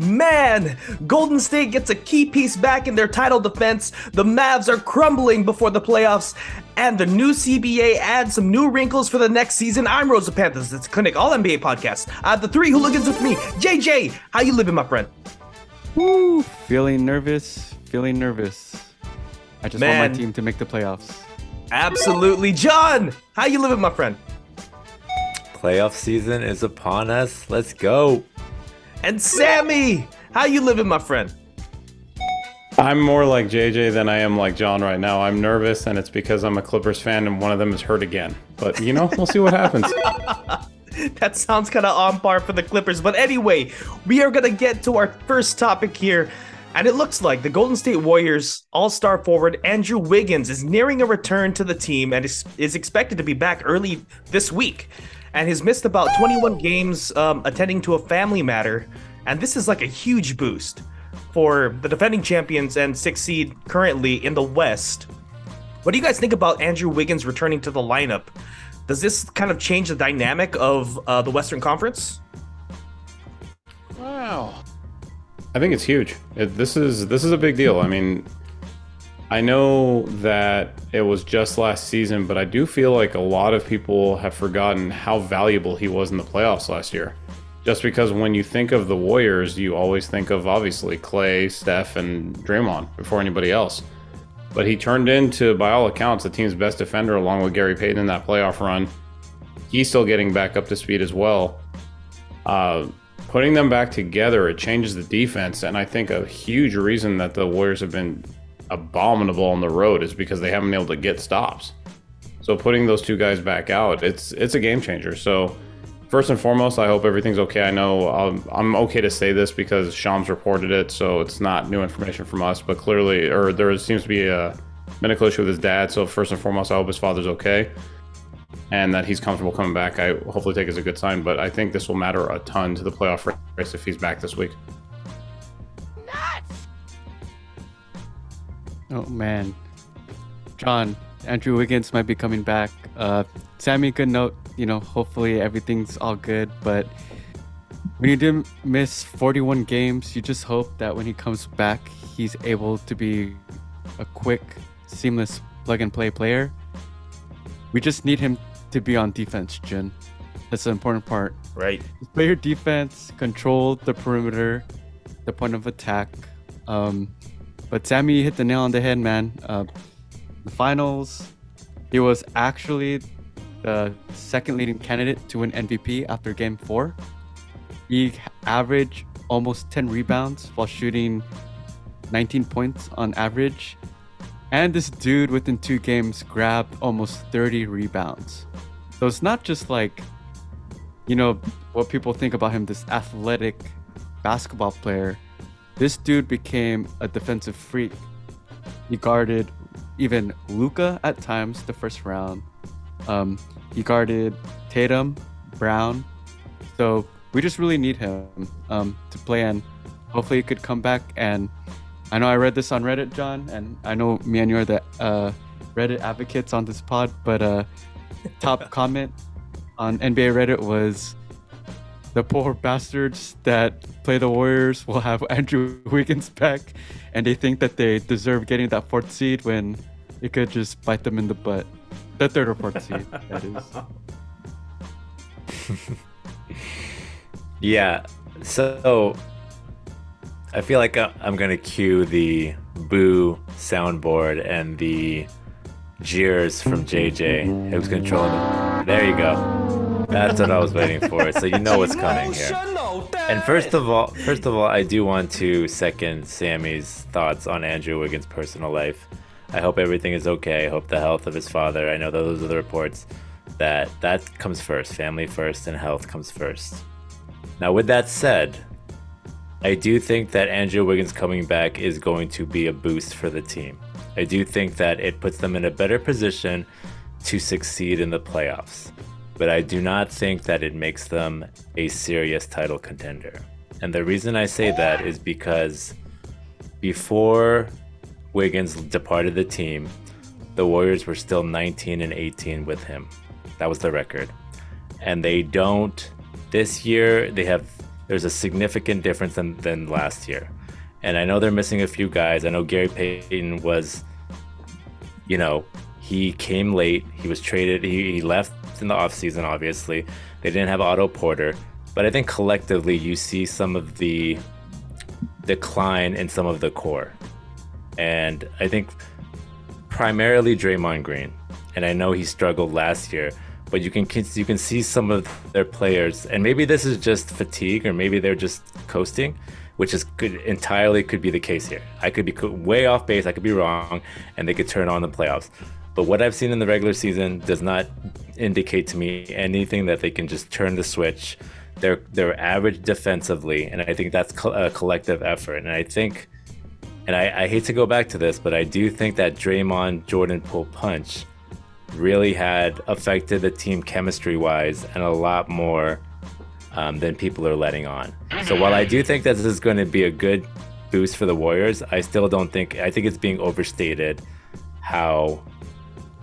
Man, Golden State gets a key piece back in their title defense. The Mavs are crumbling before the playoffs, and the new CBA adds some new wrinkles for the next season. I'm Rosa Panthers. It's Clinic All NBA podcast. I have the three hooligans with me. JJ, how you living, my friend? Woo! Feeling nervous. Feeling nervous. I just Man. want my team to make the playoffs. Absolutely, John. How you living, my friend? Playoff season is upon us. Let's go. And Sammy, how you living, my friend? I'm more like JJ than I am like John right now. I'm nervous, and it's because I'm a Clippers fan, and one of them is hurt again. But you know, we'll see what happens. That sounds kind of on par for the Clippers. But anyway, we are going to get to our first topic here. And it looks like the Golden State Warriors all star forward Andrew Wiggins is nearing a return to the team and is, is expected to be back early this week. And has missed about 21 games um, attending to a family matter. And this is like a huge boost for the defending champions and sixth seed currently in the West. What do you guys think about Andrew Wiggins returning to the lineup? Does this kind of change the dynamic of uh, the Western Conference? Wow. I think it's huge. It, this is this is a big deal. I mean, I know that it was just last season, but I do feel like a lot of people have forgotten how valuable he was in the playoffs last year. Just because when you think of the Warriors, you always think of obviously Clay, Steph, and Draymond before anybody else. But he turned into, by all accounts, the team's best defender along with Gary Payton in that playoff run. He's still getting back up to speed as well. Uh, putting them back together, it changes the defense. And I think a huge reason that the Warriors have been abominable on the road is because they haven't been able to get stops. So putting those two guys back out, it's it's a game changer. So first and foremost, I hope everything's okay. I know um, I'm okay to say this because Shams reported it, so it's not new information from us. But clearly, or there seems to be a medical issue with his dad. So first and foremost, I hope his father's okay and that he's comfortable coming back. I hopefully take as a good sign. But I think this will matter a ton to the playoff race if he's back this week. Oh man, John, Andrew Wiggins might be coming back. Uh, Sammy, good note. You know, hopefully everything's all good. But when you did miss 41 games, you just hope that when he comes back, he's able to be a quick, seamless plug and play player. We just need him to be on defense, Jin. That's the important part. Right. Play your defense, control the perimeter, the point of attack. Um, but Sammy hit the nail on the head, man. Uh, the finals, he was actually the second leading candidate to win MVP after Game Four. He averaged almost 10 rebounds while shooting 19 points on average. And this dude within two games grabbed almost 30 rebounds. So it's not just like, you know, what people think about him, this athletic basketball player. This dude became a defensive freak. He guarded even Luka at times the first round. Um, he guarded Tatum, Brown. So we just really need him um, to play, and hopefully he could come back. And I know I read this on Reddit, John, and I know me and you are the uh, Reddit advocates on this pod, but uh, top comment on NBA Reddit was the poor bastards that play the Warriors will have Andrew Wiggins back, and they think that they deserve getting that fourth seed when it could just bite them in the butt. The third or fourth seed, that is. Yeah. So I feel like I- I'm gonna cue the boo soundboard and the jeers from JJ, who's controlling it. There you go. That's what I was waiting for. So you know what's coming here. And first of all, first of all, I do want to second Sammy's thoughts on Andrew Wiggins' personal life. I hope everything is okay. I hope the health of his father. I know those are the reports that that comes first. Family first and health comes first. Now, with that said, I do think that Andrew Wiggins coming back is going to be a boost for the team. I do think that it puts them in a better position to succeed in the playoffs. But I do not think that it makes them a serious title contender. And the reason I say that is because before Wiggins departed the team, the Warriors were still 19 and 18 with him. That was the record. And they don't this year they have there's a significant difference than, than last year. And I know they're missing a few guys. I know Gary Payton was, you know, he came late. He was traded. He, he left in the offseason, obviously. They didn't have Otto Porter. But I think collectively you see some of the decline in some of the core. And I think primarily Draymond Green. And I know he struggled last year, but you can you can see some of their players, and maybe this is just fatigue, or maybe they're just coasting, which is could entirely could be the case here. I could be way off base, I could be wrong, and they could turn on the playoffs. But what I've seen in the regular season does not indicate to me anything that they can just turn the switch. They're they're average defensively, and I think that's a collective effort. And I think, and I, I hate to go back to this, but I do think that Draymond Jordan Poole punch really had affected the team chemistry wise and a lot more um, than people are letting on. So while I do think that this is going to be a good boost for the Warriors, I still don't think I think it's being overstated how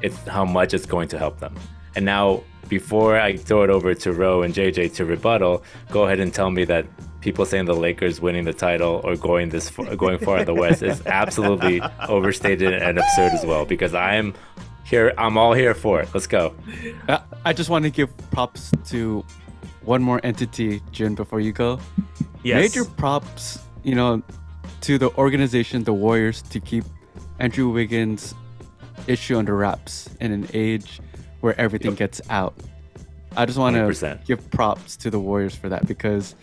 it's how much it's going to help them. And now before I throw it over to Roe and JJ to rebuttal, go ahead and tell me that people saying the Lakers winning the title or going this far, going far in the West is absolutely overstated and absurd as well because I'm here I'm all here for it. Let's go. Uh, I just want to give props to one more entity, Jin, before you go. Yes. Major props, you know, to the organization, the Warriors, to keep Andrew Wiggins' issue under wraps in an age where everything yep. gets out. I just want to give props to the Warriors for that because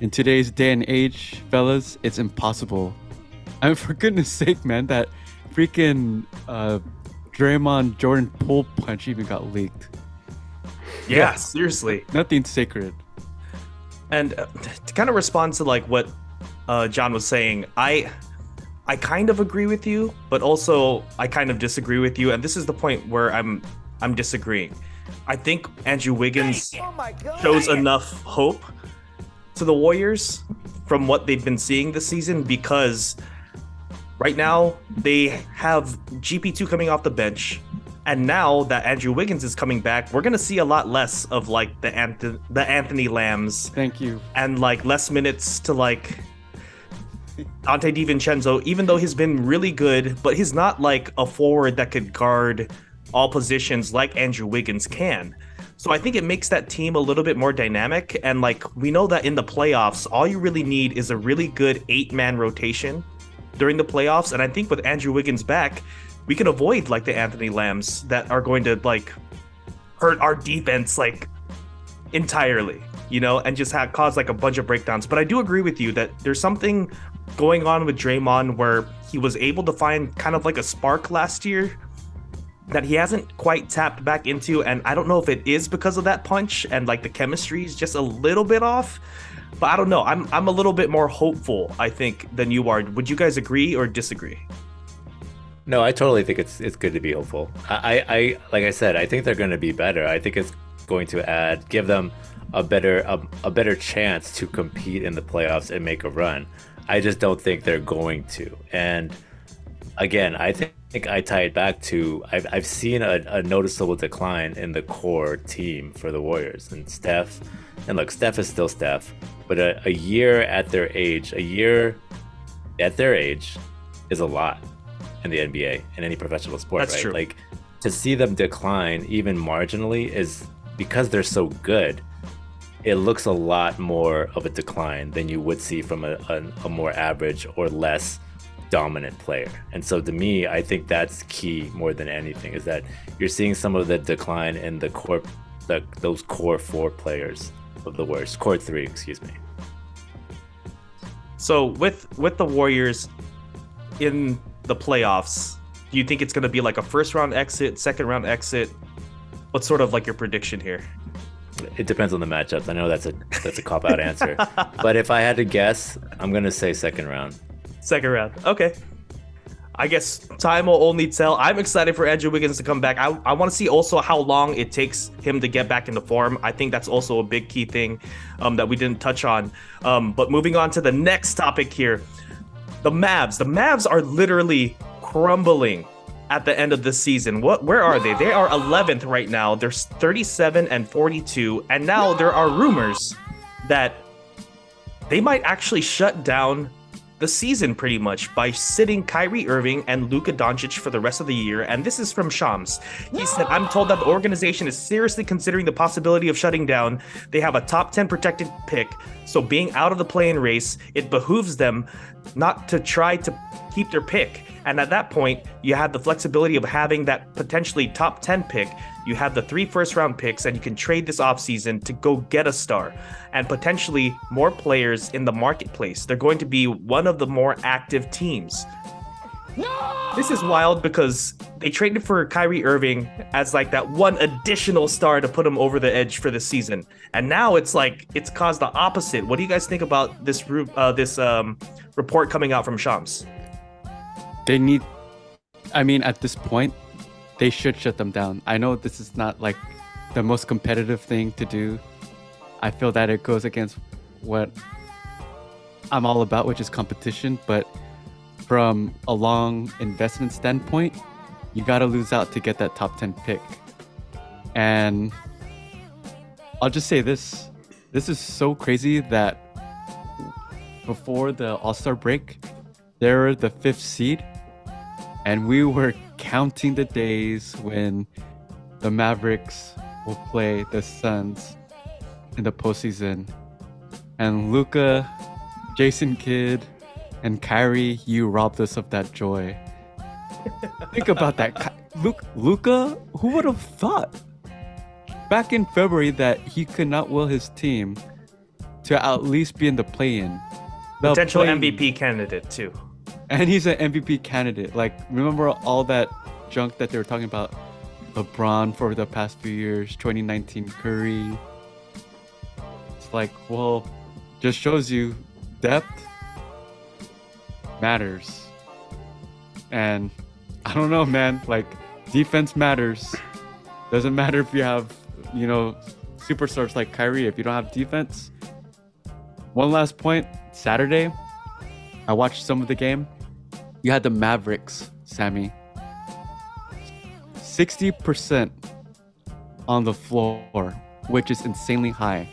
in today's day and age, fellas, it's impossible. I mean, for goodness sake, man, that freaking uh, Draymond Jordan Poole punch even got leaked. Yeah, yeah. seriously. Nothing sacred. And uh, to kind of respond to like what uh, John was saying, I I kind of agree with you, but also I kind of disagree with you. And this is the point where I'm I'm disagreeing. I think Andrew Wiggins oh shows enough hope to the Warriors from what they've been seeing this season because Right now, they have GP2 coming off the bench. And now that Andrew Wiggins is coming back, we're gonna see a lot less of like the Anthony, the Anthony Lambs. Thank you. And like less minutes to like Donte DiVincenzo, even though he's been really good, but he's not like a forward that could guard all positions like Andrew Wiggins can. So I think it makes that team a little bit more dynamic. And like we know that in the playoffs, all you really need is a really good eight man rotation during the playoffs. And I think with Andrew Wiggins back, we can avoid like the Anthony Lambs that are going to like hurt our defense like entirely, you know, and just have cause like a bunch of breakdowns. But I do agree with you that there's something going on with Draymond where he was able to find kind of like a spark last year that he hasn't quite tapped back into and I don't know if it is because of that punch and like the chemistry is just a little bit off but I don't know. I'm I'm a little bit more hopeful, I think, than you are. Would you guys agree or disagree? No, I totally think it's it's good to be hopeful. I, I like I said, I think they're going to be better. I think it's going to add give them a better a, a better chance to compete in the playoffs and make a run. I just don't think they're going to. And again, I think, I tie it back to I've, I've seen a, a noticeable decline in the core team for the Warriors and Steph. And look, Steph is still Steph, but a, a year at their age, a year at their age is a lot in the NBA in any professional sport, That's right? True. Like to see them decline even marginally is because they're so good. It looks a lot more of a decline than you would see from a, a, a more average or less dominant player. And so to me, I think that's key more than anything is that you're seeing some of the decline in the core, the, those core four players of the worst. Core three, excuse me. So with with the Warriors in the playoffs, do you think it's going to be like a first round exit, second round exit? What's sort of like your prediction here? It depends on the matchups. I know that's a that's a cop out answer, but if I had to guess, I'm going to say second round. Second round. Okay. I guess time will only tell. I'm excited for Andrew Wiggins to come back. I, I want to see also how long it takes him to get back into form. I think that's also a big key thing um, that we didn't touch on. Um, but moving on to the next topic here the Mavs. The Mavs are literally crumbling at the end of the season. What where are they? They are 11th right now. They're 37 and 42 and now there are rumors that they might actually shut down the season pretty much by sitting Kyrie Irving and Luka Doncic for the rest of the year. And this is from Shams. He said, I'm told that the organization is seriously considering the possibility of shutting down. They have a top 10 protected pick. So being out of the play in race, it behooves them not to try to keep their pick. And at that point, you have the flexibility of having that potentially top 10 pick. You have the three first round picks, and you can trade this offseason to go get a star and potentially more players in the marketplace. They're going to be one of the more active teams. This is wild because they traded for Kyrie Irving as like that one additional star to put him over the edge for the season, and now it's like it's caused the opposite. What do you guys think about this uh, this um, report coming out from Shams? They need. I mean, at this point, they should shut them down. I know this is not like the most competitive thing to do. I feel that it goes against what I'm all about, which is competition, but from a long investment standpoint, you got to lose out to get that top 10 pick. And I'll just say this this is so crazy that before the All Star break, they're the fifth seed, and we were counting the days when the Mavericks will play the Suns in the postseason. And Luka, Jason Kidd, and Kyrie, you robbed us of that joy. Think about that. Luke, Luka, who would have thought back in February that he could not will his team to at least be in the play-in? The Potential play-in. MVP candidate too. And he's an MVP candidate. Like, remember all that junk that they were talking about LeBron for the past few years, 2019 Curry. It's like, well, just shows you depth matters. And I don't know, man. Like, defense matters. Doesn't matter if you have, you know, superstars like Kyrie. If you don't have defense. One last point Saturday, I watched some of the game. You had the Mavericks, Sammy. 60% on the floor, which is insanely high.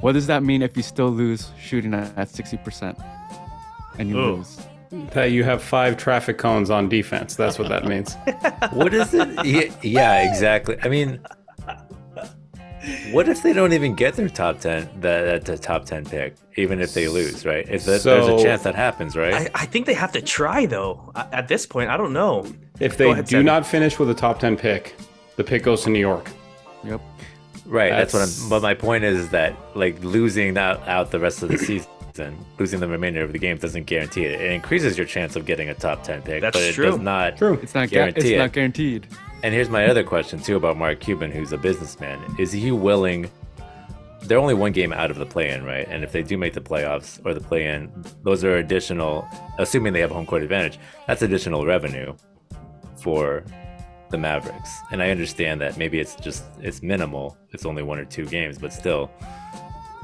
What does that mean if you still lose shooting at at 60% and you Ugh. lose? That you have five traffic cones on defense. That's what that means. What is it? yeah, yeah, exactly. I mean, what if they don't even get their top ten, the, the top ten pick, even if they lose, right? If that, there's a chance that happens, right? I, I think they have to try though. At this point, I don't know. If they ahead, do Sammy. not finish with a top 10 pick, the pick goes to New York. Yep. Right. That's, what I'm. But my point is, is that like losing out, out the rest of the season, losing the remainder of the game doesn't guarantee it. It increases your chance of getting a top ten pick, That's but it true. does not. True. It's not, gu- Guarantee it's it. not guaranteed. And here's my other question too about Mark Cuban, who's a businessman. Is he willing? They're only one game out of the play-in, right? And if they do make the playoffs or the play-in, those are additional. Assuming they have home court advantage, that's additional revenue for the Mavericks. And I understand that maybe it's just it's minimal. It's only one or two games, but still,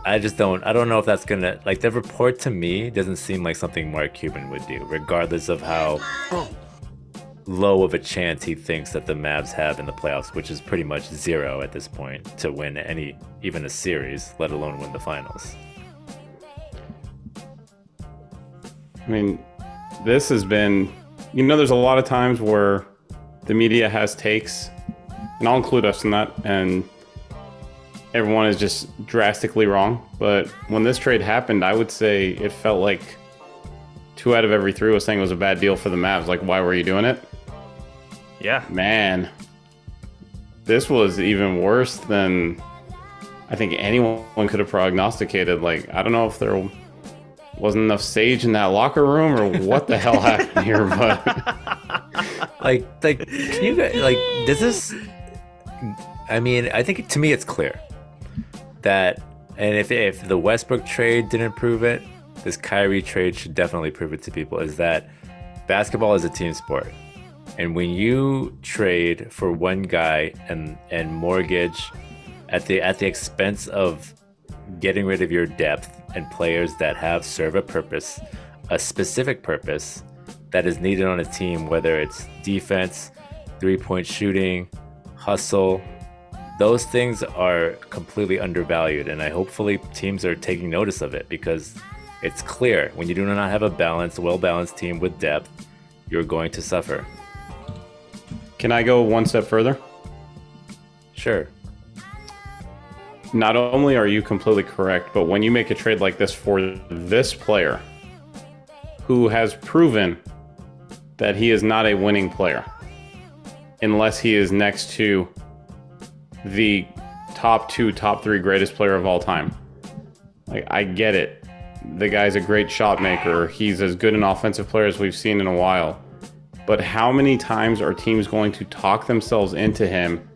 I just don't. I don't know if that's gonna like the report to me doesn't seem like something Mark Cuban would do, regardless of how oh. Low of a chance he thinks that the Mavs have in the playoffs, which is pretty much zero at this point to win any even a series, let alone win the finals. I mean, this has been, you know, there's a lot of times where the media has takes, and I'll include us in that, and everyone is just drastically wrong. But when this trade happened, I would say it felt like two out of every three was saying it was a bad deal for the Mavs. Like, why were you doing it? Yeah. Man, this was even worse than I think anyone could have prognosticated. Like, I don't know if there wasn't enough sage in that locker room or what the hell happened here, but Like, like, can you guys like? Does this? I mean, I think to me it's clear that, and if if the Westbrook trade didn't prove it, this Kyrie trade should definitely prove it to people. Is that basketball is a team sport, and when you trade for one guy and and mortgage at the at the expense of getting rid of your depth and players that have serve a purpose, a specific purpose that is needed on a team, whether it's defense, three point shooting, hustle, those things are completely undervalued, and I hopefully teams are taking notice of it because it's clear when you do not have a balanced, well balanced team with depth, you're going to suffer. Can I go one step further? Sure. Not only are you completely correct, but when you make a trade like this for this player, who has proven that he is not a winning player, unless he is next to the top two, top three greatest player of all time. Like, I get it. The guy's a great shot maker. He's as good an offensive player as we've seen in a while. But how many times are teams going to talk themselves into him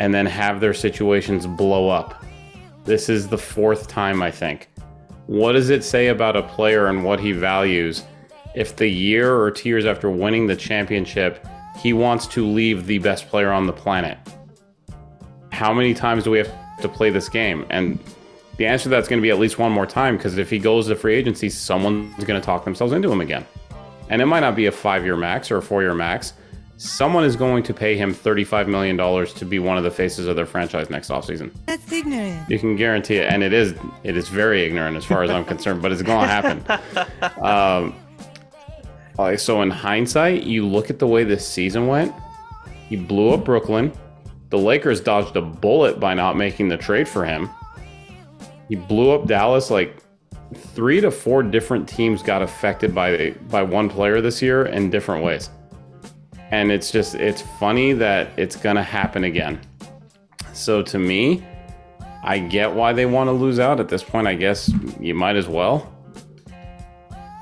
and then have their situations blow up? This is the fourth time, I think. What does it say about a player and what he values if the year or two years after winning the championship, he wants to leave the best player on the planet? How many times do we have to play this game? And the answer to that's going to be at least one more time because if he goes to free agency, someone's going to talk themselves into him again. And it might not be a five year max or a four year max. Someone is going to pay him $35 million to be one of the faces of their franchise next offseason. That's ignorant. You can guarantee it. And it is it is very ignorant as far as I'm concerned, but it's going to happen. Um, uh, so in hindsight, you look at the way this season went. He blew up Brooklyn. The Lakers dodged a bullet by not making the trade for him. He blew up Dallas like three to four different teams got affected by by one player this year in different ways. And it's just it's funny that it's going to happen again. So to me, I get why they want to lose out at this point. I guess you might as well.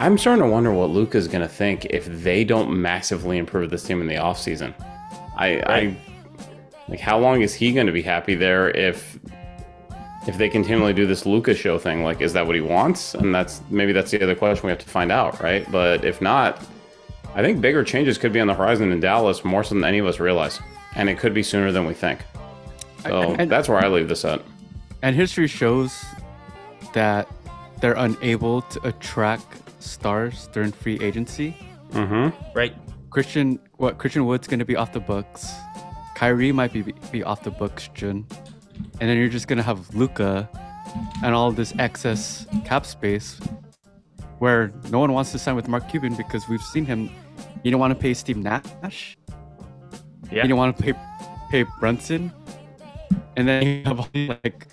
I'm starting to wonder what Luka's going to think if they don't massively improve this team in the offseason. I, Right. I like how long is he going to be happy there if if they continually do this Luka show thing? Like, is that what he wants? And that's maybe that's the other question we have to find out, right? But if not, I think bigger changes could be on the horizon in Dallas more so than any of us realize, and it could be sooner than we think. So And- that's where I leave this at. And history shows that they're unable to attract stars during free agency. Mm-hmm. Right. Christian, what Christian Wood's going to be off the books. Kyrie might be be off the books, Jun. And then you're just going to have Luka and all this excess cap space where no one wants to sign with Mark Cuban because we've seen him. You don't want to pay Steve Nash. Yeah. You don't want to pay pay Brunson. And then you have all these, like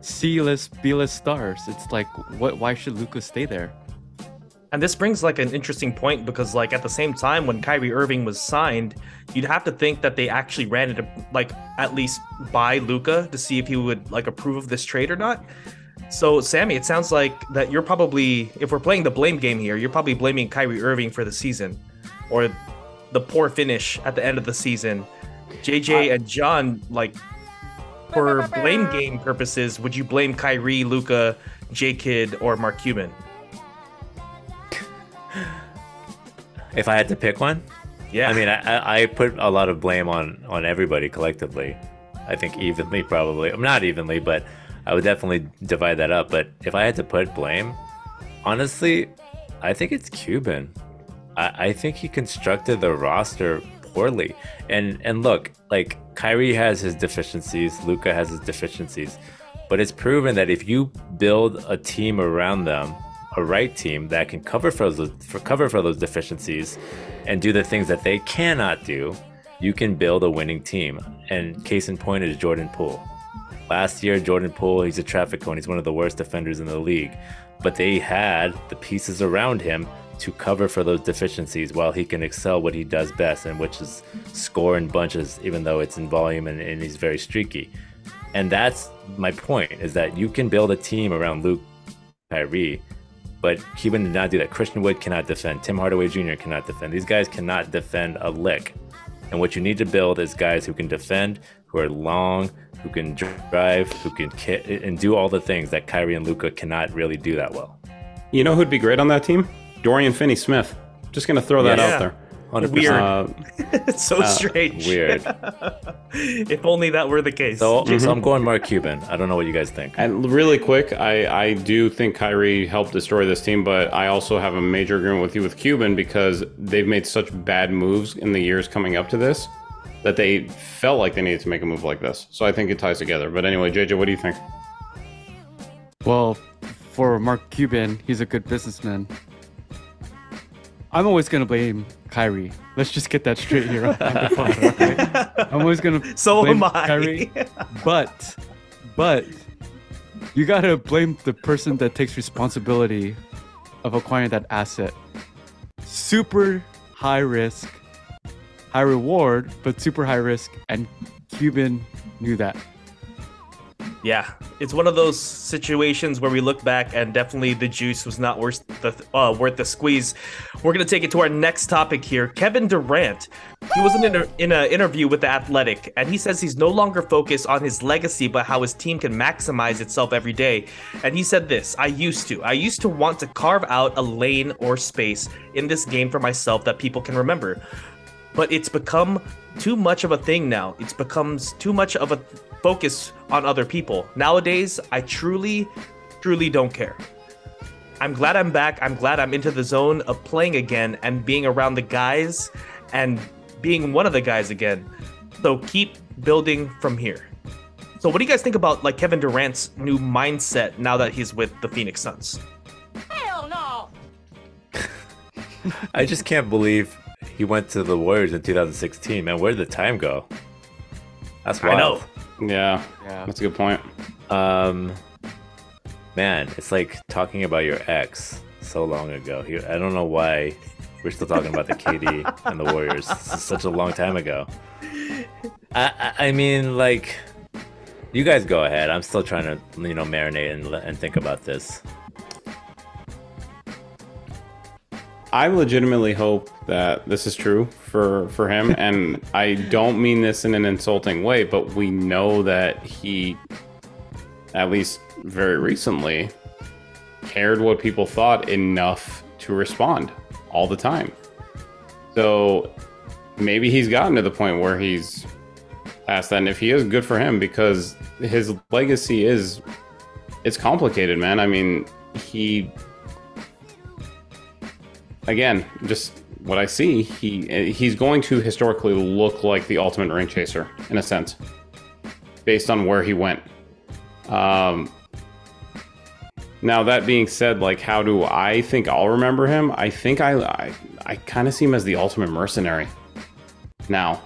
C-list, B-list stars. It's like, what? Why should Luka stay there? And this brings like an interesting point because like at the same time when Kyrie Irving was signed, you'd have to think that they actually ran it like at least by Luka to see if he would like approve of this trade or not. So Sammy, it sounds like that you're probably if we're playing the blame game here, you're probably blaming Kyrie Irving for the season or the poor finish at the end of the season. JJ and John like for blame game purposes, would you blame Kyrie, Luka, J Kidd, or Mark Cuban? If I had to pick one, Yeah. I mean, I, I- put a lot of blame on on everybody collectively. I think evenly, probably. I'm not evenly, but I would definitely divide that up. But if I had to put blame, honestly, I think it's Cuban. I, I think he constructed the roster poorly. And and look, like Kyrie has his deficiencies, Luka has his deficiencies, but it's proven that if you build a team around them, a right team that can cover for those for cover for those deficiencies, and do the things that they cannot do, you can build a winning team. And case in point is Jordan Poole. Last year, Jordan Poole, he's a traffic cone. He's one of the worst defenders in the league. But they had the pieces around him to cover for those deficiencies while he can excel what he does best, and which is score in bunches, even though it's in volume and, and he's very streaky. And that's my point: is that you can build a team around Luke Kyrie, but Cuban did not do that. Christian Wood cannot defend. Tim Hardaway Jr. cannot defend. These guys cannot defend a lick. And what you need to build is guys who can defend, who are long, who can drive, who can ki- and do all the things that Kyrie and Luka cannot really do that well. You know who'd be great on that team? Dorian Finney-Smith. Just gonna throw that Yeah. out there. 100%. Weird. Uh, it's so strange. Weird. if only that were the case. So, so I'm going Mark Cuban. I don't know what you guys think. And really quick, I, I do think Kyrie helped destroy this team, but I also have a major agreement with you with Cuban because they've made such bad moves in the years coming up to this that they felt like they needed to make a move like this. So I think it ties together. But anyway, JJ, what do you think? Well, for Mark Cuban, he's a good businessman. I'm always gonna blame Kyrie. Let's just get that straight here. on the pod, okay? I'm always gonna So blame am I. Kyrie, but but you gotta blame the person that takes responsibility of acquiring that asset. Super high risk, high reward, but super high risk, and Cuban knew that. Yeah, it's one of those situations where we look back and definitely the juice was not worth the uh, worth the squeeze. We're gonna take it to our next topic here. Kevin Durant, he was in an in an interview with the Athletic, and he says he's no longer focused on his legacy, but how his team can maximize itself every day. And he said this: "I used to, I used to want to carve out a lane or space in this game for myself that people can remember." but it's become too much of a thing now. It becomes too much of a focus on other people. Nowadays, I truly, truly don't care. I'm glad I'm back. I'm glad I'm into the zone of playing again and being around the guys and being one of the guys again. So keep building from here. So what do you guys think about like Kevin Durant's new mindset now that he's with the Phoenix Suns? Hell no! I just can't believe he went to the Warriors in 2016. Man, where did the time go? That's why I wild. know. Yeah, Yeah. that's a good point. Um, man, it's like talking about your ex so long ago. He- I don't know why we're still talking about the KD and the Warriors. This is such a long time ago. I, I, I mean, like, you guys go ahead. I'm still trying to, you know, marinate and, and think about this. I legitimately hope that this is true for for him, and I don't mean this in an insulting way, but we know that he, at least very recently, cared what people thought enough to respond all the time. So maybe he's gotten to the point where he's past that, and if he is, good for him because his legacy is it's complicated, man. I mean, he again, just what I see, he he's going to historically look like the ultimate ring chaser in a sense, based on where he went. Um, now that being said, like, how do I think I'll remember him? I think I I, I kind of see him as the ultimate mercenary. Now,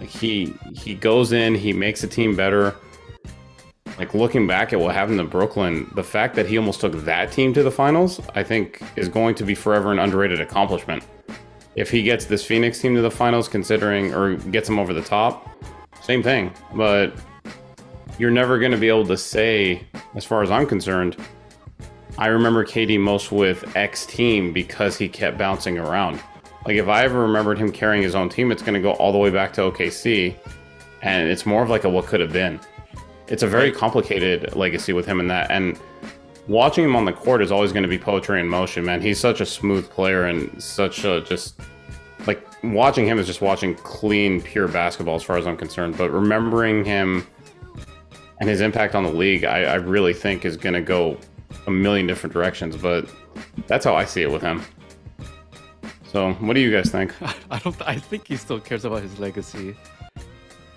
like he he goes in, he makes a team better like looking back at what happened to Brooklyn, the fact that he almost took that team to the finals, I think is going to be forever an underrated accomplishment. If he gets this Phoenix team to the finals, considering or gets them over the top, same thing. But you're never going to be able to say, as far as I'm concerned, I remember KD most with X team because he kept bouncing around. Like if I ever remembered him carrying his own team, it's going to go all the way back to OKC, and it's more of like a what could have been it's a very complicated legacy with him in that and watching him on the court is always going to be poetry in motion man he's such a smooth player and such a just like watching him is just watching clean pure basketball as far as i'm concerned but remembering him and his impact on the league i, I really think is going to go a million different directions but that's how i see it with him so what do you guys think I don't. I think he still cares about his legacy.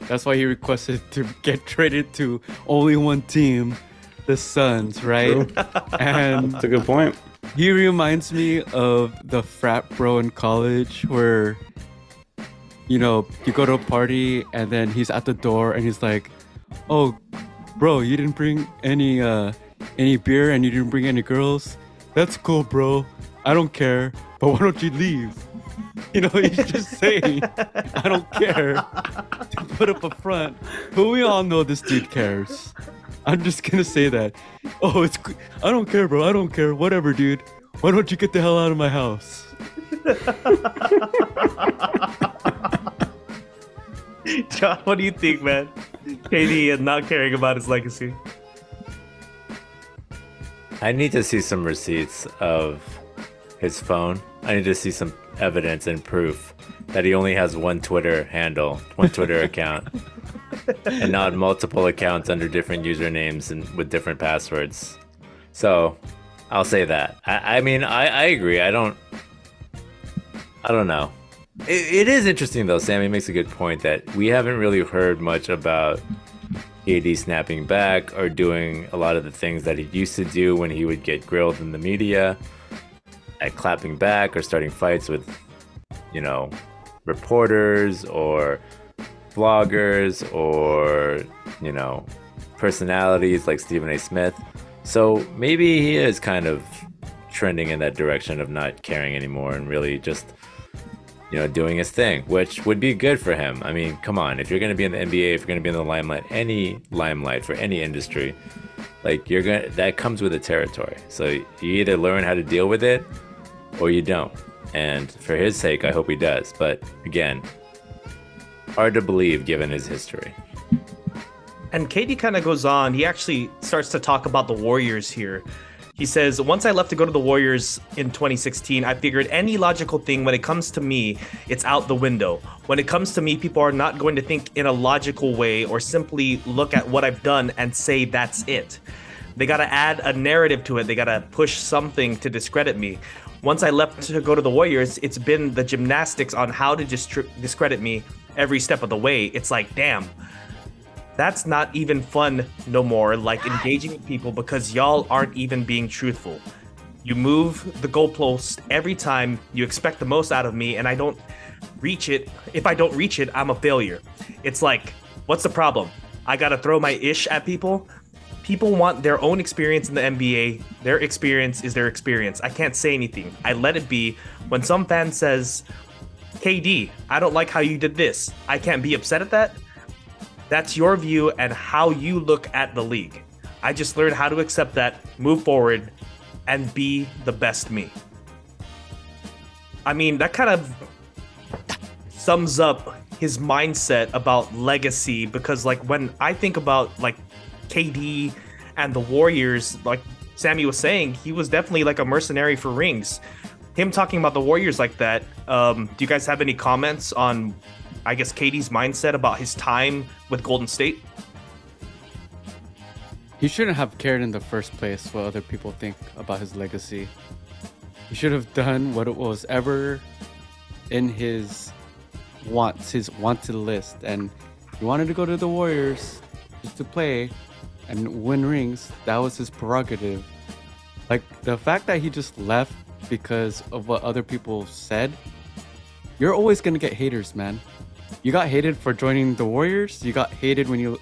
That's why he requested to get traded to only one team, the Suns, right? and that's a good point he reminds me of the frat bro in college where, you know, you go to a party and then he's at the door and he's like, "Oh, bro, you didn't bring any uh any beer and you didn't bring any girls. That's cool, bro. I don't care. But why don't you leave?" You know, he's just saying, I don't care to put up a front. But we all know this dude cares. I'm just gonna say that. Oh, it's. I don't care, bro. I don't care. Whatever, dude. Why don't you get the hell out of my house? John, what do you think, man? KD and not caring about his legacy. I need to see some receipts of his phone. I need to see some evidence and proof that he only has one Twitter handle, one Twitter account, and not multiple accounts under different usernames and with different passwords. So, I'll say that. I, I mean, I, I agree. I don't. I don't know. It, it is interesting though. Sammy makes a good point that we haven't really heard much about KD snapping back or doing a lot of the things that he used to do when he would get grilled in the media, at clapping back or starting fights with, you know, reporters or vloggers or you know personalities like Stephen A. Smith. So maybe he is kind of trending in that direction of not caring anymore and really just you know doing his thing, which would be good for him. I mean, come on, if you're going to be in the NBA, if you're going to be in the limelight, any limelight for any industry, like you're going to that comes with the territory. So you either learn how to deal with it or you don't. And for his sake, I hope he does. But again, hard to believe given his history. And KD kind of goes on. He actually starts to talk about the Warriors here. He says, Once I left to go to the Warriors in 2016, I figured any logical thing when it comes to me, it's out the window. When it comes to me, people are not going to think in a logical way or simply look at what I've done and say that's it. They got to add a narrative to it, they got to push something to discredit me. Once I left to go to the Warriors, it's been the gymnastics on how to distri- discredit me every step of the way. It's like, damn, that's not even fun no more. Like engaging with people because y'all aren't even being truthful. You move the goalpost every time. You expect the most out of me, and I don't reach it. If I don't reach it, I'm a failure. It's like, what's the problem? I gotta throw my ish at people. People want their own experience in the NBA. Their experience is their experience. I can't say anything. I let it be. When some fan says, KD, I don't like how you did this, I can't be upset at that. That's your view and how you look at the league. I just learned how to accept that, move forward, and be the best me. I mean, that kind of sums up his mindset about legacy because, like, when I think about like KD and the Warriors, like Sammy was saying, he was definitely like a mercenary for rings. Him talking about the Warriors like that, um, do you guys have any comments on, I guess, KD's mindset about his time with Golden State? He shouldn't have cared in the first place what other people think about his legacy. He should have done what it was ever in his wants, his wanted list. And he wanted to go to the Warriors just to play and win rings. That was his prerogative. Like the fact that he just left because of what other people said, you're always gonna get haters, man. You got hated for joining the Warriors. You got hated when you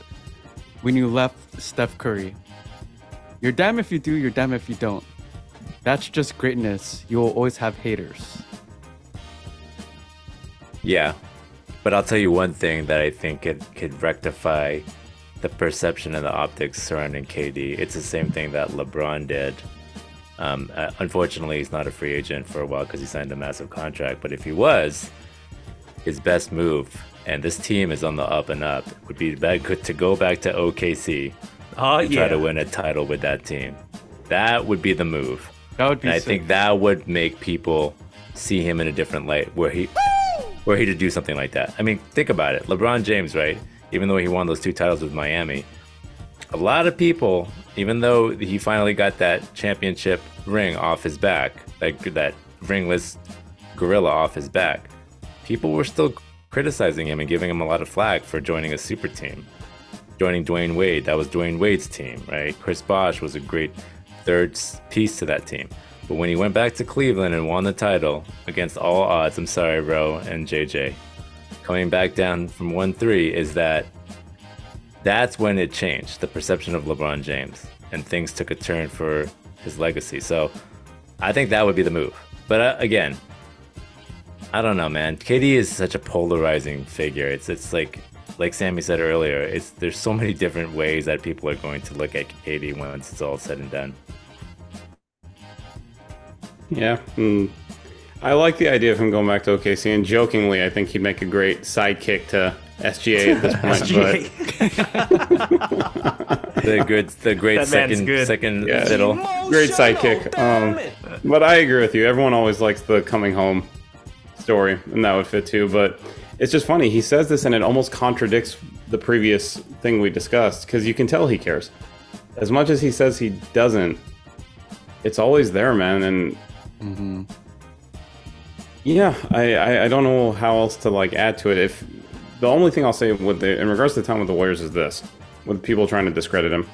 when you left Steph Curry. You're damn if you do, you're damn if you don't. That's just greatness. You will always have haters. Yeah. But I'll tell you one thing that I think could, could rectify the perception and the optics surrounding KD. It's the same thing that LeBron did. Um, uh, unfortunately, he's not a free agent for a while because he signed a massive contract. But if he was, his best move, and this team is on the up and up, would be back to go back to OKC Oh and try to win a title with that team. That would be the move. That would be And I sick. think that would make people see him in a different light where he where he to do something like that. I mean, think about it. LeBron James, right? Even though he won those two titles with Miami, a lot of people, even though he finally got that championship ring off his back, like that ringless gorilla off his back, people were still criticizing him and giving him a lot of flack for joining a super team. Joining Dwyane Wade, that was Dwyane Wade's team, right? Chris Bosh was a great third piece to that team. But when he went back to Cleveland and won the title against all odds, I'm sorry, bro, and JJ, coming back down from 1 3 is that that's when it changed the perception of LeBron James and things took a turn for his legacy. So I think that would be the move. But uh, again, I don't know, man. KD is such a polarizing figure. It's it's like like Sammy said earlier, it's there's so many different ways that people are going to look at KD once it's all said and done. Yeah. mm. I like the idea of him going back to OKC, and jokingly, I think he'd make a great sidekick to SGA at this point. But The good the great That second good. second Yeah. fiddle. great sidekick. Um, but I agree with you. Everyone always likes the coming home story, and that would fit too. But it's just funny. He says this, and it almost contradicts the previous thing we discussed because you can tell he cares. As much as he says he doesn't, it's always there, man. And Yeah, I, I, I don't know how else to like add to it. If the only thing I'll say with the in regards to the time with the Warriors is this, with people trying to discredit him.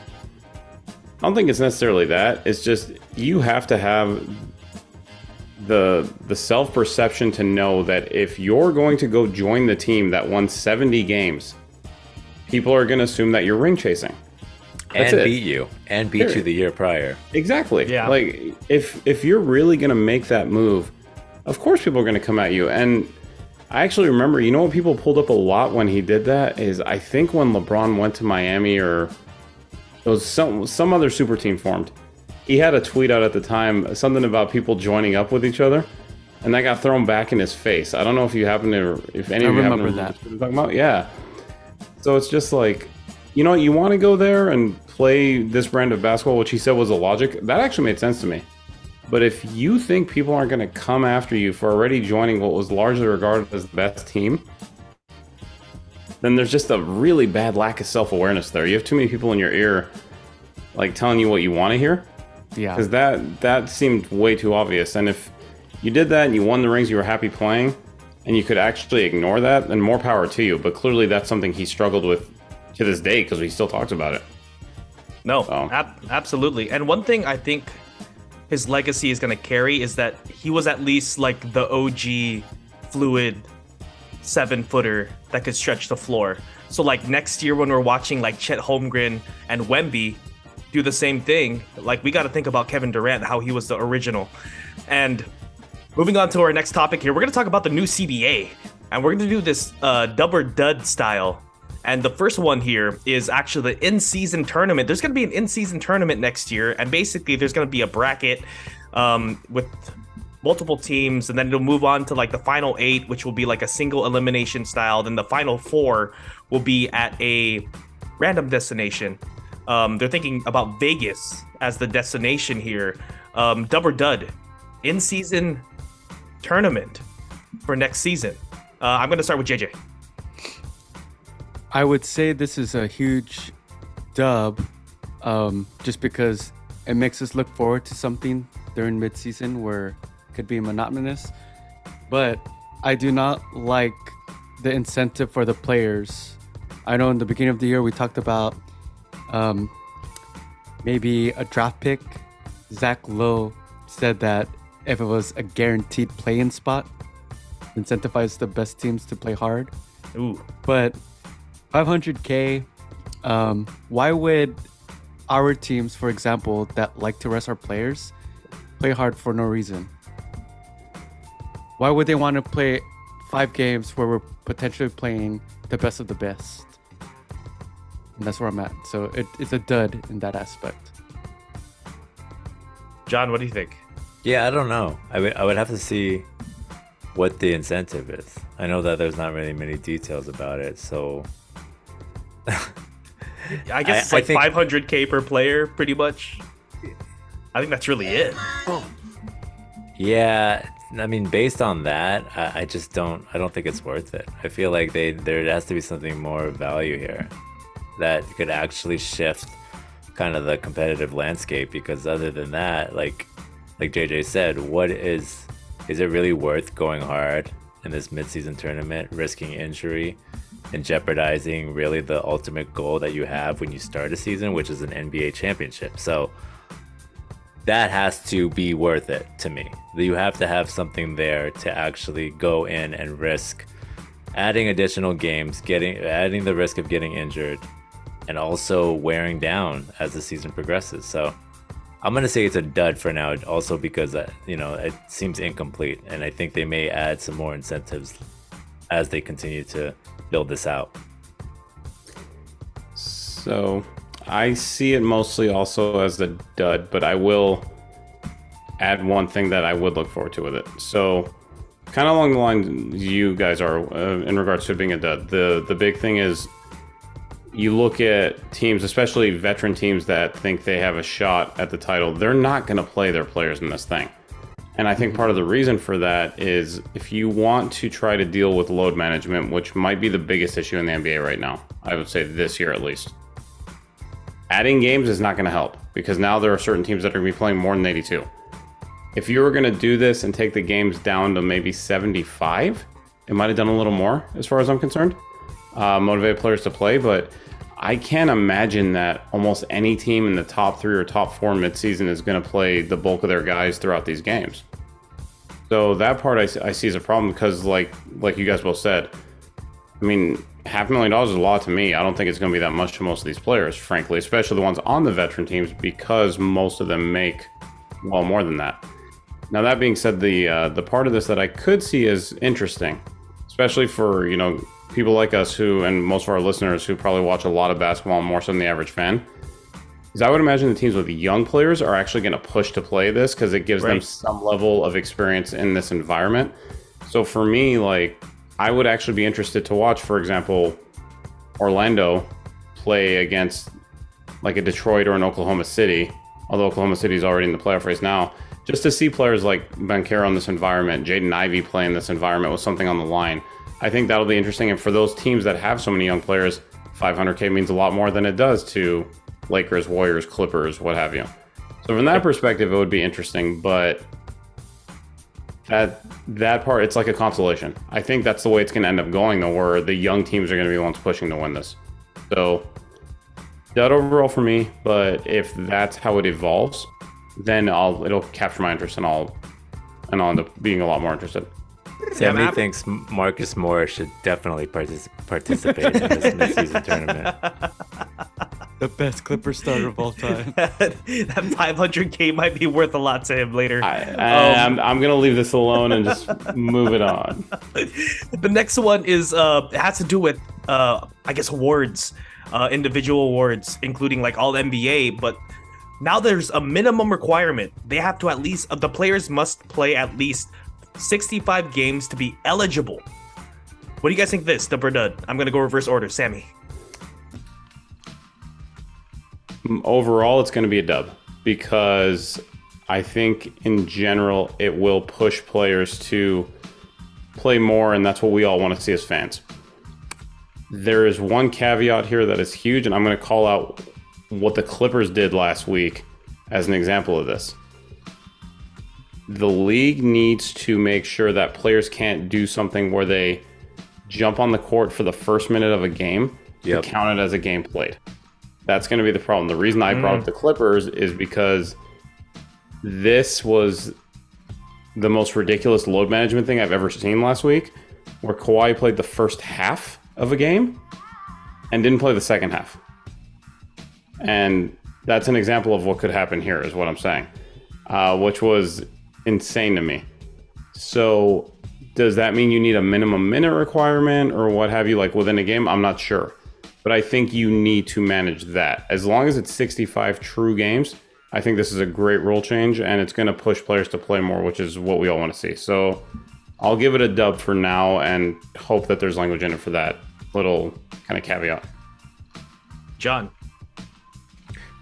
I don't think it's necessarily that. It's just you have to have the the self perception to know that if you're going to go join the team that won 70 games, people are going to assume that you're ring chasing. That's and it. beat you and beat you the year prior. Exactly. Yeah. Like if if you're really gonna make that move, of course people are gonna come at you. And I actually remember, you know what people pulled up a lot when he did that is I think when LeBron went to Miami or it was some some other super team formed. He had a tweet out at the time, something about people joining up with each other, and that got thrown back in his face. I don't know if you happen to, if any I of you remember to that. talking about. Yeah. So it's just like, you know, you want to go there and play this brand of basketball, which he said was a logic. That actually made sense to me. But if you think people aren't going to come after you for already joining what was largely regarded as the best team, then there's just a really bad lack of self awareness there. You have too many people in your ear, like telling you what you want to hear, Yeah. because that that seemed way too obvious. And if you did that and you won the rings, you were happy playing, and you could actually ignore that, then more power to you. But clearly, that's something he struggled with to this day because he still talks about it. No, Oh. ab- absolutely. And one thing I think his legacy is going to carry is that he was at least like the OG fluid seven footer that could stretch the floor. So like next year when we're watching like Chet Holmgren and Wemby do the same thing, like we got to think about Kevin Durant, how he was the original. And moving on to our next topic here, we're going to talk about the new CBA. And we're going to do this uh, dub or dud style. And the first one here is actually the in-season tournament. There's going to be an in-season tournament next year, and basically there's going to be a bracket um, with multiple teams, and then it'll move on to like the final eight, which will be like a single elimination style. Then the final four will be at a random destination. Um, they're thinking about Vegas as the destination here. Um, dub or dud, in-season tournament for next season. Uh, I'm going to start with JJ. I would say this is a huge dub, um, just because it makes us look forward to something during midseason where it could be monotonous. But I do not like the incentive for the players. I know in the beginning of the year we talked about um, maybe a draft pick. Zach Lowe said that if it was a guaranteed play-in spot, incentivize the best teams to play hard. Ooh. But 500k, um, why would our teams, for example, that like to rest our players, play hard for no reason? Why would they want to play five games where we're potentially playing the best of the best? And that's where I'm at. So it, it's a dud in that aspect. John, what do you think? Yeah, I don't know. I would I would have to see what the incentive is. I know that there's not really many details about it, so I guess it's like think- 500k per player, pretty much. I think that's really it. yeah. I mean, based on that, I, I just don't. I don't think it's worth it. I feel like they there has to be something more of value here that could actually shift kind of the competitive landscape. Because other than that, like like JJ said, what is is it really worth going hard in this midseason tournament, risking injury and jeopardizing really the ultimate goal that you have when you start a season, which is an NBA championship? So that has to be worth it to me. You have to have something there to actually go in and risk adding additional games, getting adding the risk of getting injured, and also wearing down as the season progresses. So I'm gonna say it's a dud for now, also because uh, you know it seems incomplete, and I think they may add some more incentives as they continue to build this out. So I see it mostly also as a dud, but I will add one thing that I would look forward to with it. So kind of along the line you guys are uh, in regards to being a dud. The the big thing is you look at teams, especially veteran teams that think they have a shot at the title. They're not going to play their players in this thing. And I think part of the reason for that is if you want to try to deal with load management, which might be the biggest issue in the NBA right now, I would say this year at least. Adding games is not going to help because now there are certain teams that are going to be playing more than 82. if you were going to do this and take the games down to maybe 75, it might have done a little more as far as I'm concerned. Uh, motivate players to play, but I can't imagine that almost any team in the top three or top four midseason is going to play the bulk of their guys throughout these games. So that part I, I see as a problem because, like, like you guys both said, I mean, half a million dollars is a lot to me. I don't think it's going to be that much to most of these players, frankly, especially the ones on the veteran teams, because most of them make well more than that. Now that being said, the uh, the part of this that I could see is interesting, especially for you know people like us who and most of our listeners who probably watch a lot of basketball more so than the average fan. Is I would imagine the teams with young players are actually going to push to play this because it gives them some level of experience in this environment. So for me, like I would actually be interested to watch, for example, Orlando play against like a Detroit or an Oklahoma City, although Oklahoma City is already in the playoff race now, just to see players like Banchero in this environment, Jaden Ivey playing this environment with something on the line. I think that'll be interesting. And for those teams that have so many young players, 500K means a lot more than it does to Lakers, Warriors, Clippers, what have you. So from that perspective, it would be interesting, but that that part, it's like a consolation. I think that's the way it's going to end up going, though, where the young teams are going to be the ones pushing to win this. So that overall for me, but if that's how it evolves, then I'll it'll capture my interest and I'll and I'll end up being a lot more interested. Sammy thinks Marcus Morris should definitely partic- participate in this midseason tournament. The best Clipper starter of all time. that 500k might be worth a lot to him later. I, I, I'm, I'm gonna leave this alone and just move it on. the next one is uh it has to do with uh I guess awards, uh individual awards, including like all NBA, but now there's a minimum requirement. They have to at least uh, the players must play at least 65 games to be eligible. What do you guys think this, the Berdud? I'm gonna go reverse order. Sammy. Mm, overall, it's going to be a dub because I think in general it will push players to play more, and that's what we all want to see as fans. There is one caveat here that is huge, and I'm going to call out what the Clippers did last week as an example of this. The league needs to make sure that players can't do something where they jump on the court for the first minute of a game Yep. to count it as a game played. That's going to be the problem. The reason I brought up the Clippers is because this was the most ridiculous load management thing I've ever seen last week, where Kawhi played the first half of a game and didn't play the second half. And that's an example of what could happen here, is what I'm saying, uh, which was insane to me. So, does that mean you need a minimum minute requirement or what have you, like within a game? I'm not sure. But I think you need to manage that. As long as it's 65 true games, I think this is a great rule change and it's going to push players to play more, which is what we all want to see. So, I'll give it a dub for now and hope that there's language in it for that little kind of caveat. John.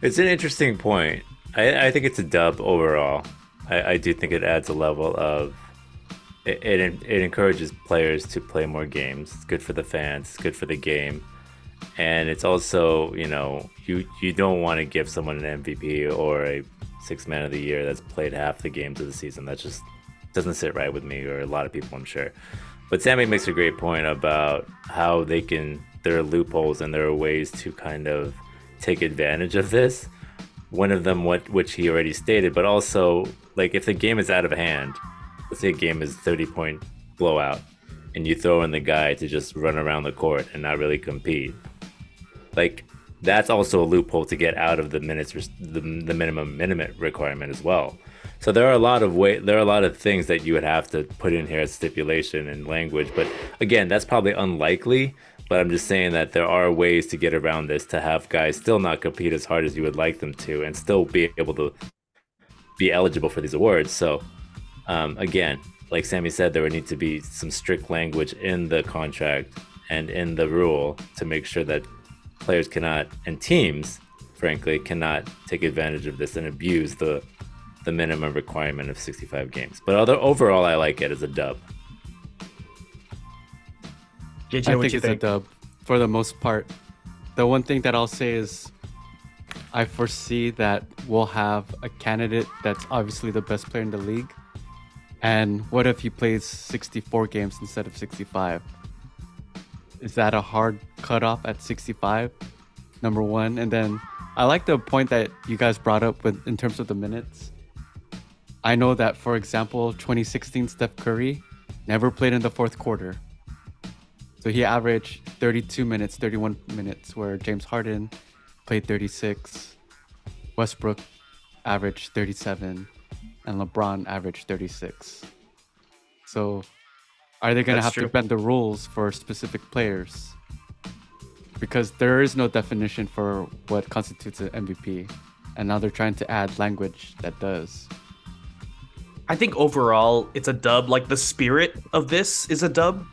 It's an interesting point. I, I think it's a dub overall. I, I do think it adds a level of it, it. It encourages players to play more games. It's good for the fans. It's good for the game, and it's also you know you you don't want to give someone an MVP or a six man of the year that's played half the games of the season. That just doesn't sit right with me or a lot of people, I'm sure. But Sammy makes a great point about how they can. There are loopholes and there are ways to kind of take advantage of this. One of them, what which he already stated, but also like if the game is out of hand, let's say a game is 30 point blowout, and you throw in the guy to just run around the court and not really compete, like that's also a loophole to get out of the minutes, the, the minimum minute requirement as well. So there are a lot of way, there are a lot of things that you would have to put in here as stipulation and language. But again, that's probably unlikely. But I'm just saying that there are ways to get around this to have guys still not compete as hard as you would like them to, and still be able to be eligible for these awards. So um, again, like Sammy said, there would need to be some strict language in the contract and in the rule to make sure that players cannot and teams, frankly, cannot take advantage of this and abuse the the minimum requirement of 65 games. But other overall, I like it as a dub. JJ, I think it's a dub for the most part. The one thing that I'll say is I foresee that we'll have a candidate that's obviously the best player in the league. And what if he plays 64 games instead of 65? Is that a hard cutoff at 65? Number one. And then I like the point that you guys brought up with in terms of the minutes. I know that, for example, 2016 Steph Curry never played in the fourth quarter. So he averaged 32 minutes, 31 minutes, where James Harden played 36, Westbrook averaged 37, and LeBron averaged 36. So are they going to have true. to bend the rules for specific players? Because there is no definition for what constitutes an MVP. And now they're trying to add language that does. I think overall it's a dub. Like the spirit of this is a dub.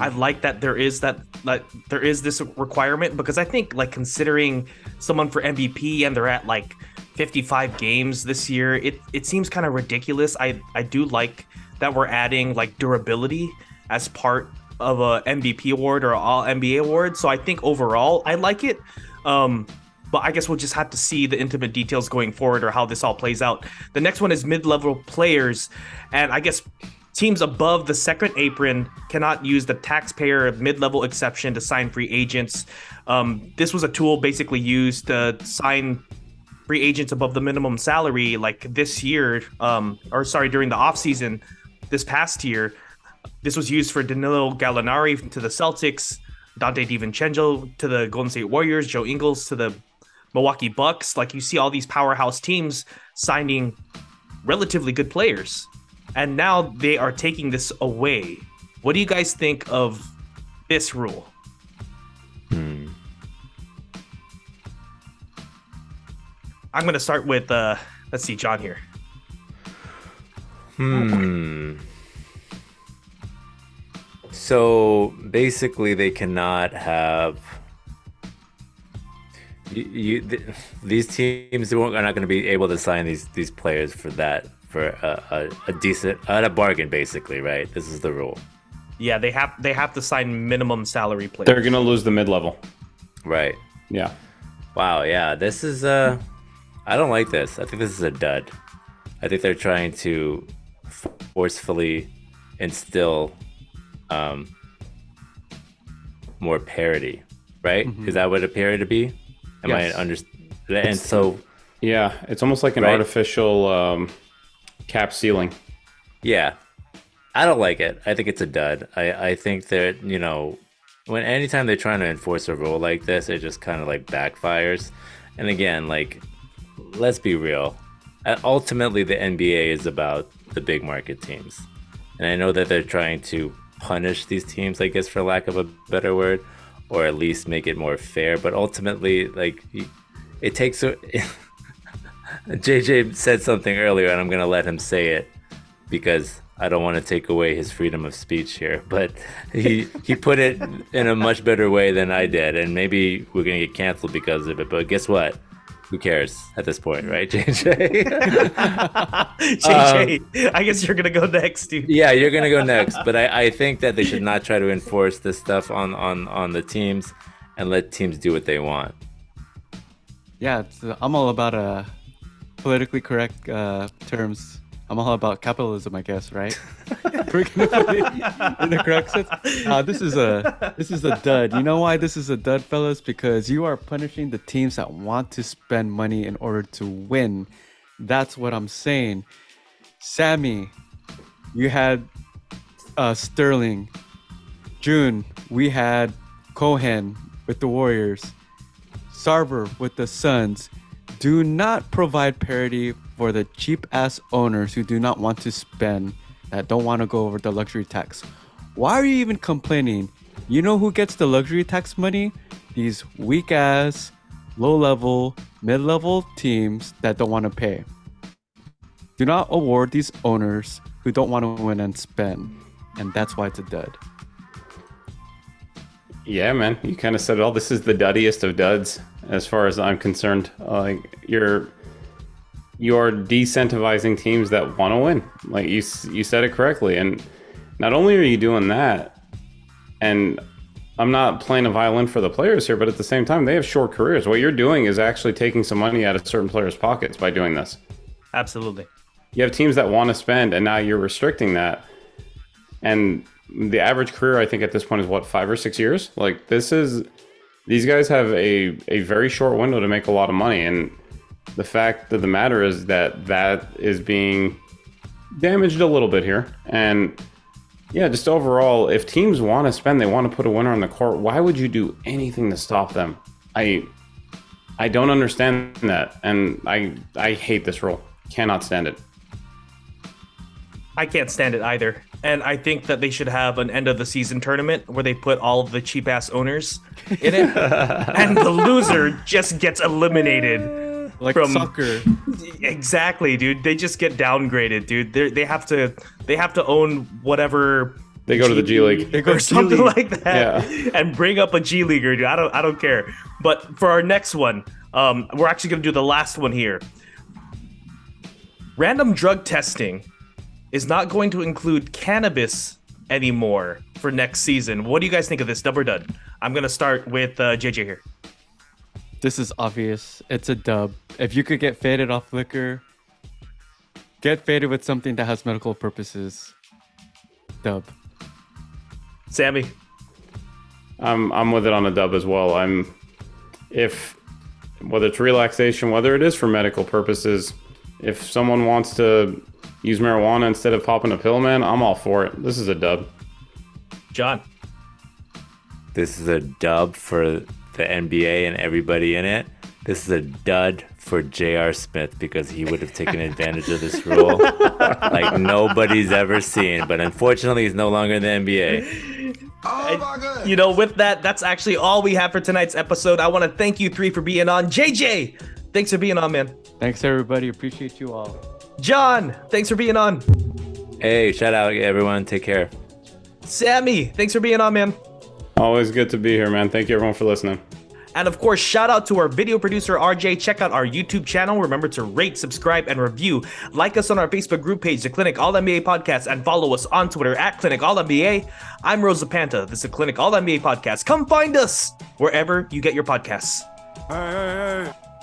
I like that there is that like there is this requirement because I think like considering someone for MVP and they're at like 55 games this year, it it seems kind of ridiculous. I I do like that we're adding like durability as part of a MVP award or all NBA award. So I think overall I like it. Um but I guess we'll just have to see the intimate details going forward or how this all plays out. The next one is mid-level players, and I guess teams above the second apron cannot use the taxpayer mid-level exception to sign free agents. Um, this was a tool basically used to sign free agents above the minimum salary, like this year, um, or sorry, during the offseason this past year. This was used for Danilo Gallinari to the Celtics, Donte DiVincenzo to the Golden State Warriors, Joe Ingles to the Milwaukee Bucks. Like you see all these powerhouse teams signing relatively good players. And now they are taking this away. What do you guys think of this rule? Hmm. I'm going to start with, uh, let's see, John here. Hmm. So basically, they cannot have. You, you th- these teams are not going to be able to sign these these players for that for a, a, a decent at a bargain, basically, right? This is the rule, Yeah, they have they have to sign minimum salary players. They're gonna lose the mid level. right? Yeah. Wow, yeah, this is uh I don't like this. I think this is a dud. I think they're trying to forcefully instill um more parity, right? Is that what it appeared to be? Am Yes. I under and so Yeah. It's almost like an Right. artificial um, cap ceiling. Yeah. I don't like it. I think it's a dud. I, I think that, you know, when anytime they're trying to enforce a rule like this, it just kind of like backfires. And again, like, let's be real. Uh, Ultimately, the NBA is about the big market teams. And I know that they're trying to punish these teams, I guess, for lack of a better word, or at least make it more fair. But ultimately, like, it takes a. JJ said something earlier, and I'm going to let him say it because I don't want to take away his freedom of speech here, but he he put it in a much better way than I did, and maybe we're gonna get canceled because of it. But guess what? Who cares at this point, right, JJ? JJ, I guess you're gonna go next, dude. yeah, you're gonna go next, but I, I think that they should not try to enforce this stuff on on on the teams and let teams do what they want. Yeah, it's, uh, I'm all about uh, politically correct uh, terms. I'm all about capitalism, I guess, right? In the correct sense. Uh, this is a this is a dud. You know why this is a dud, fellas? Because you are punishing the teams that want to spend money in order to win. That's what I'm saying. Sammy, you had uh, Sterling. June, we had Cohan with the Warriors. Sarver with the Suns. Do not provide parity for the cheap ass owners who do not want to spend, that don't want to go over the luxury tax. Why are you even complaining? You know who gets the luxury tax money? These weak ass, low level, mid level teams that don't want to pay. Do not award these owners who don't want to win and spend. And that's why it's a dud. Yeah, man, you kind of said it all. This is the duddiest of duds, as far as I'm concerned. Uh, Like you're you're decentivizing teams that want to win. Like you you said it correctly, and not only are you doing that, and I'm not playing a violin for the players here, but at the same time, they have short careers. What you're doing is actually taking some money out of certain players' pockets by doing this. Absolutely. You have teams that want to spend, and now you're restricting that. And the average career, I think, at this point is what five or six years. Like this is, these guys have a a very short window to make a lot of money, and the fact of the matter is that that is being damaged a little bit here, and yeah, just overall, if teams want to spend, they want to put a winner on the court. Why would you do anything to stop them? I, I don't understand that, and I I hate this rule. Cannot stand it. I can't stand it either. And I think that they should have an end of the season tournament where they put all of the cheap ass owners in it, and the loser just gets eliminated. Like From- soccer. Exactly, dude. They just get downgraded, dude. They they have to they have to own whatever They go to the G League. They go or G something League. like that, yeah. and bring up a G leaguer, dude. I don't I don't care. But for our next one, um, we're actually gonna do the last one here. Random drug testing is not going to include cannabis anymore for next season. What do you guys think of this, Dub or Dud? I'm gonna start with uh, JJ here. This is obvious. It's a dub. If you could get faded off liquor, get faded with something that has medical purposes. Dub. Sammy, I'm I'm with it on a dub as well. I'm if whether it's relaxation, whether it is for medical purposes, if someone wants to use marijuana instead of popping a pill, man, I'm all for it. This is a dub. John, This is a dub for the NBA and everybody in it. This is a dud for J.R. Smith because he would have taken advantage of this rule like nobody's ever seen. But unfortunately, he's no longer in the NBA. Oh and, You know, with that, that's actually all we have for tonight's episode. I want to thank you three for being on. JJ, thanks for being on, man. Thanks everybody. Appreciate you all. John, thanks for being on. Hey, shout out everyone. Take care. Sammy, thanks for being on, man. Always good to be here, man. Thank you everyone for listening. And of course, shout out to our video producer RJ. Check out our YouTube channel. Remember to rate, subscribe, and review. Like us on our Facebook group page, the Clinic All NBA Podcast, and follow us on Twitter at Clinic All NBA. I'm Rosa Panta. This is the Clinic All NBA Podcast. Come find us wherever you get your podcasts. Hey, hey, hey.